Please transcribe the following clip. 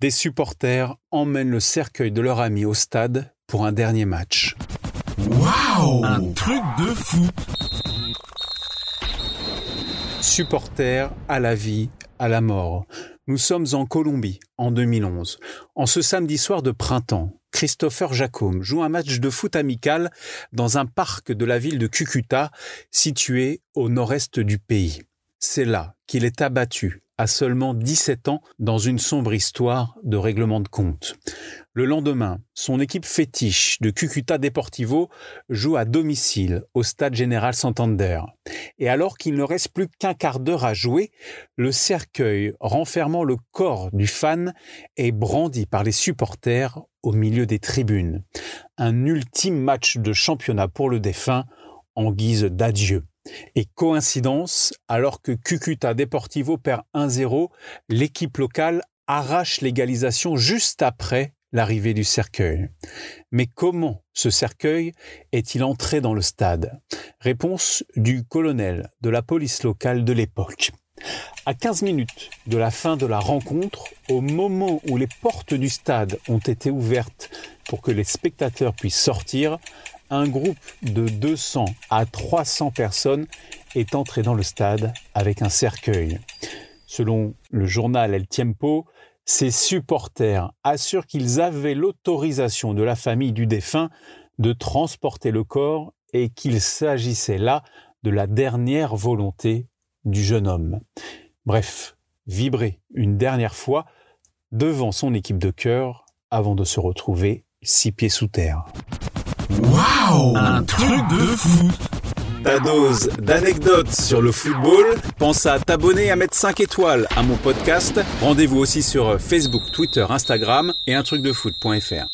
Des supporters emmènent le cercueil de leur ami au stade pour un dernier match. Waouh Un truc de fou Supporters à la vie, à la mort. Nous sommes en Colombie en 2011. En ce samedi soir de printemps, Christopher Jacome joue un match de foot amical dans un parc de la ville de Cucuta, situé au nord-est du pays. C'est là qu'il est abattu à seulement 17 ans dans une sombre histoire de règlement de compte. Le lendemain, son équipe fétiche de Cucuta Deportivo joue à domicile au stade général Santander. Et alors qu'il ne reste plus qu'un quart d'heure à jouer, le cercueil renfermant le corps du fan est brandi par les supporters au milieu des tribunes. Un ultime match de championnat pour le défunt en guise d'adieu. Et coïncidence, alors que Cucuta Deportivo perd 1-0, l'équipe locale arrache l'égalisation juste après l'arrivée du cercueil. Mais comment ce cercueil est-il entré dans le stade? Réponse du colonel de la police locale de l'époque. À 15 minutes de la fin de la rencontre, au moment où les portes du stade ont été ouvertes pour que les spectateurs puissent sortir, un groupe de 200 à 300 personnes est entré dans le stade avec un cercueil. Selon le journal El Tiempo, ces supporters assurent qu'ils avaient l'autorisation de la famille du défunt de transporter le corps et qu'il s'agissait là de la dernière volonté du jeune homme. Bref, vibrer une dernière fois devant son équipe de cœur avant de se retrouver six pieds sous terre. Waouh Un truc de fou ta dose d'anecdotes sur le football. Pense à t'abonner et à mettre 5 étoiles à mon podcast. Rendez-vous aussi sur Facebook, Twitter, Instagram et un truc de foot.fr.